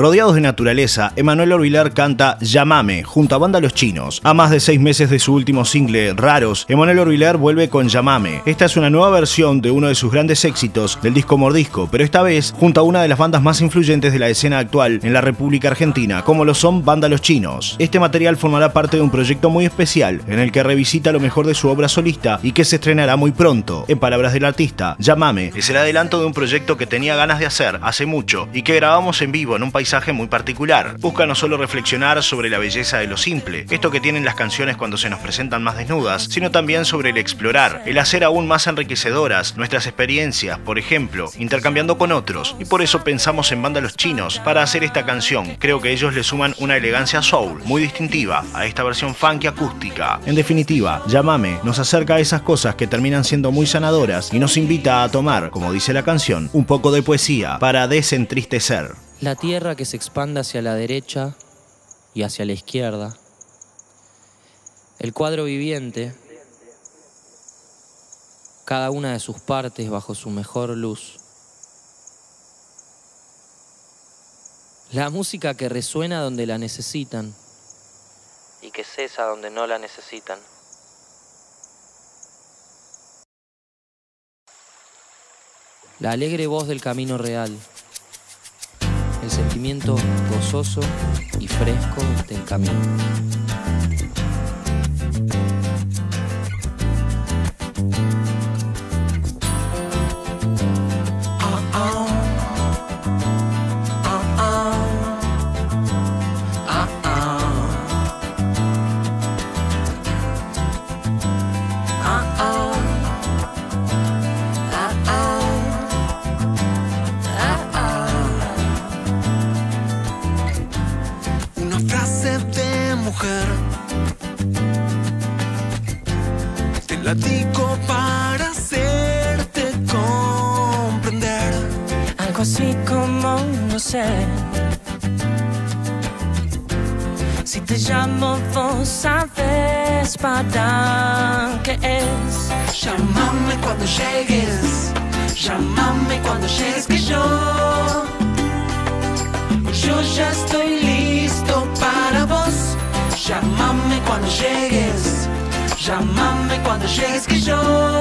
Rodeados de naturaleza, Emanuel Orbilar canta Llamame junto a Banda Los Chinos. A más de seis meses de su último single, Raros, Emanuel Orbilar vuelve con Llamame. Esta es una nueva versión de uno de sus grandes éxitos del disco Mordisco, pero esta vez junto a una de las bandas más influyentes de la escena actual en la República Argentina, como lo son Banda Los Chinos. Este material formará parte de un proyecto muy especial en el que revisita lo mejor de su obra solista y que se estrenará muy pronto. En palabras del artista, Llamame es el adelanto de un proyecto que tenía ganas de hacer hace mucho y que grabamos en vivo en un paisaje muy particular. Busca no solo reflexionar sobre la belleza de lo simple, esto que tienen las canciones cuando se nos presentan más desnudas, sino también sobre el explorar, el hacer aún más enriquecedoras nuestras experiencias, por ejemplo, intercambiando con otros. Y por eso pensamos en Banda Los Chinos para hacer esta canción. Creo que ellos le suman una elegancia soul muy distintiva a esta versión funky acústica. En definitiva, Llámame nos acerca a esas cosas que terminan siendo muy sanadoras y nos invita a tomar, como dice la canción, un poco de poesía para desentristecer. La tierra que se expande hacia la derecha y hacia la izquierda. El cuadro viviente, cada una de sus partes bajo su mejor luz. La música que resuena donde la necesitan y que cesa donde no la necesitan. La alegre voz del camino real el sentimiento gozoso y fresco del camino. Si te llamo, vos sabes para qué es. Llámame cuando llegues. Llámame cuando llegues que yo. Yo ya estoy listo para vos. Llámame cuando llegues. Llámame cuando llegues que yo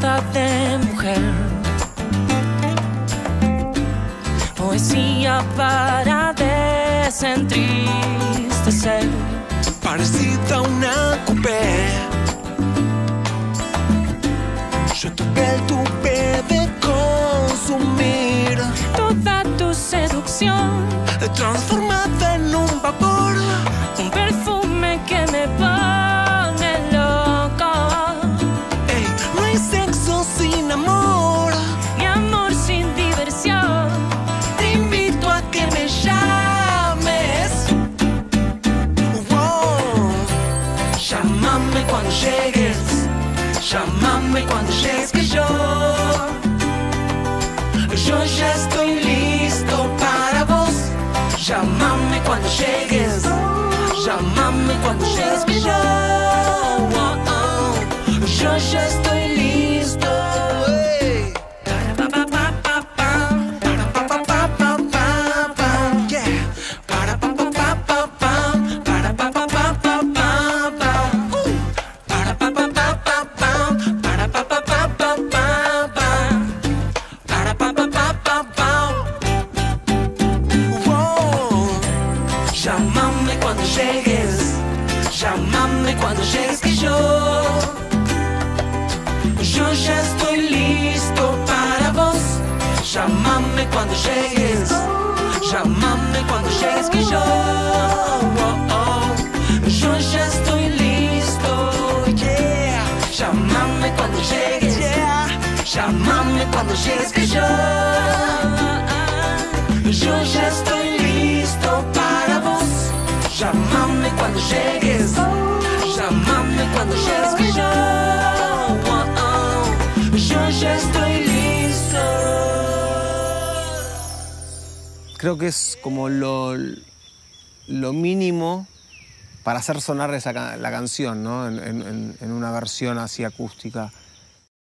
Guarangata de mujer, poesía para desentristecer. Parecida a una coupé, Llámame cuando llegues. Llámame cuando llegues que yo. Yo ya estoy listo para vos. Llámame cuando llegues. Llámame cuando llegues que yo. Oh, oh. Yo ya estoy cuando llegues que yo, yo ya estoy listo para vos. Llámame cuando llegues, llámame cuando llegues que yo, yo ya estoy listo, yeah. Llámame cuando llegues, yeah. llámame cuando llegues que yo, yo ya estoy listo para vos. Llámame cuando llegues, Creo que es como lo, lo mínimo para hacer sonar esa, la canción, ¿no? En- en una versión así acústica.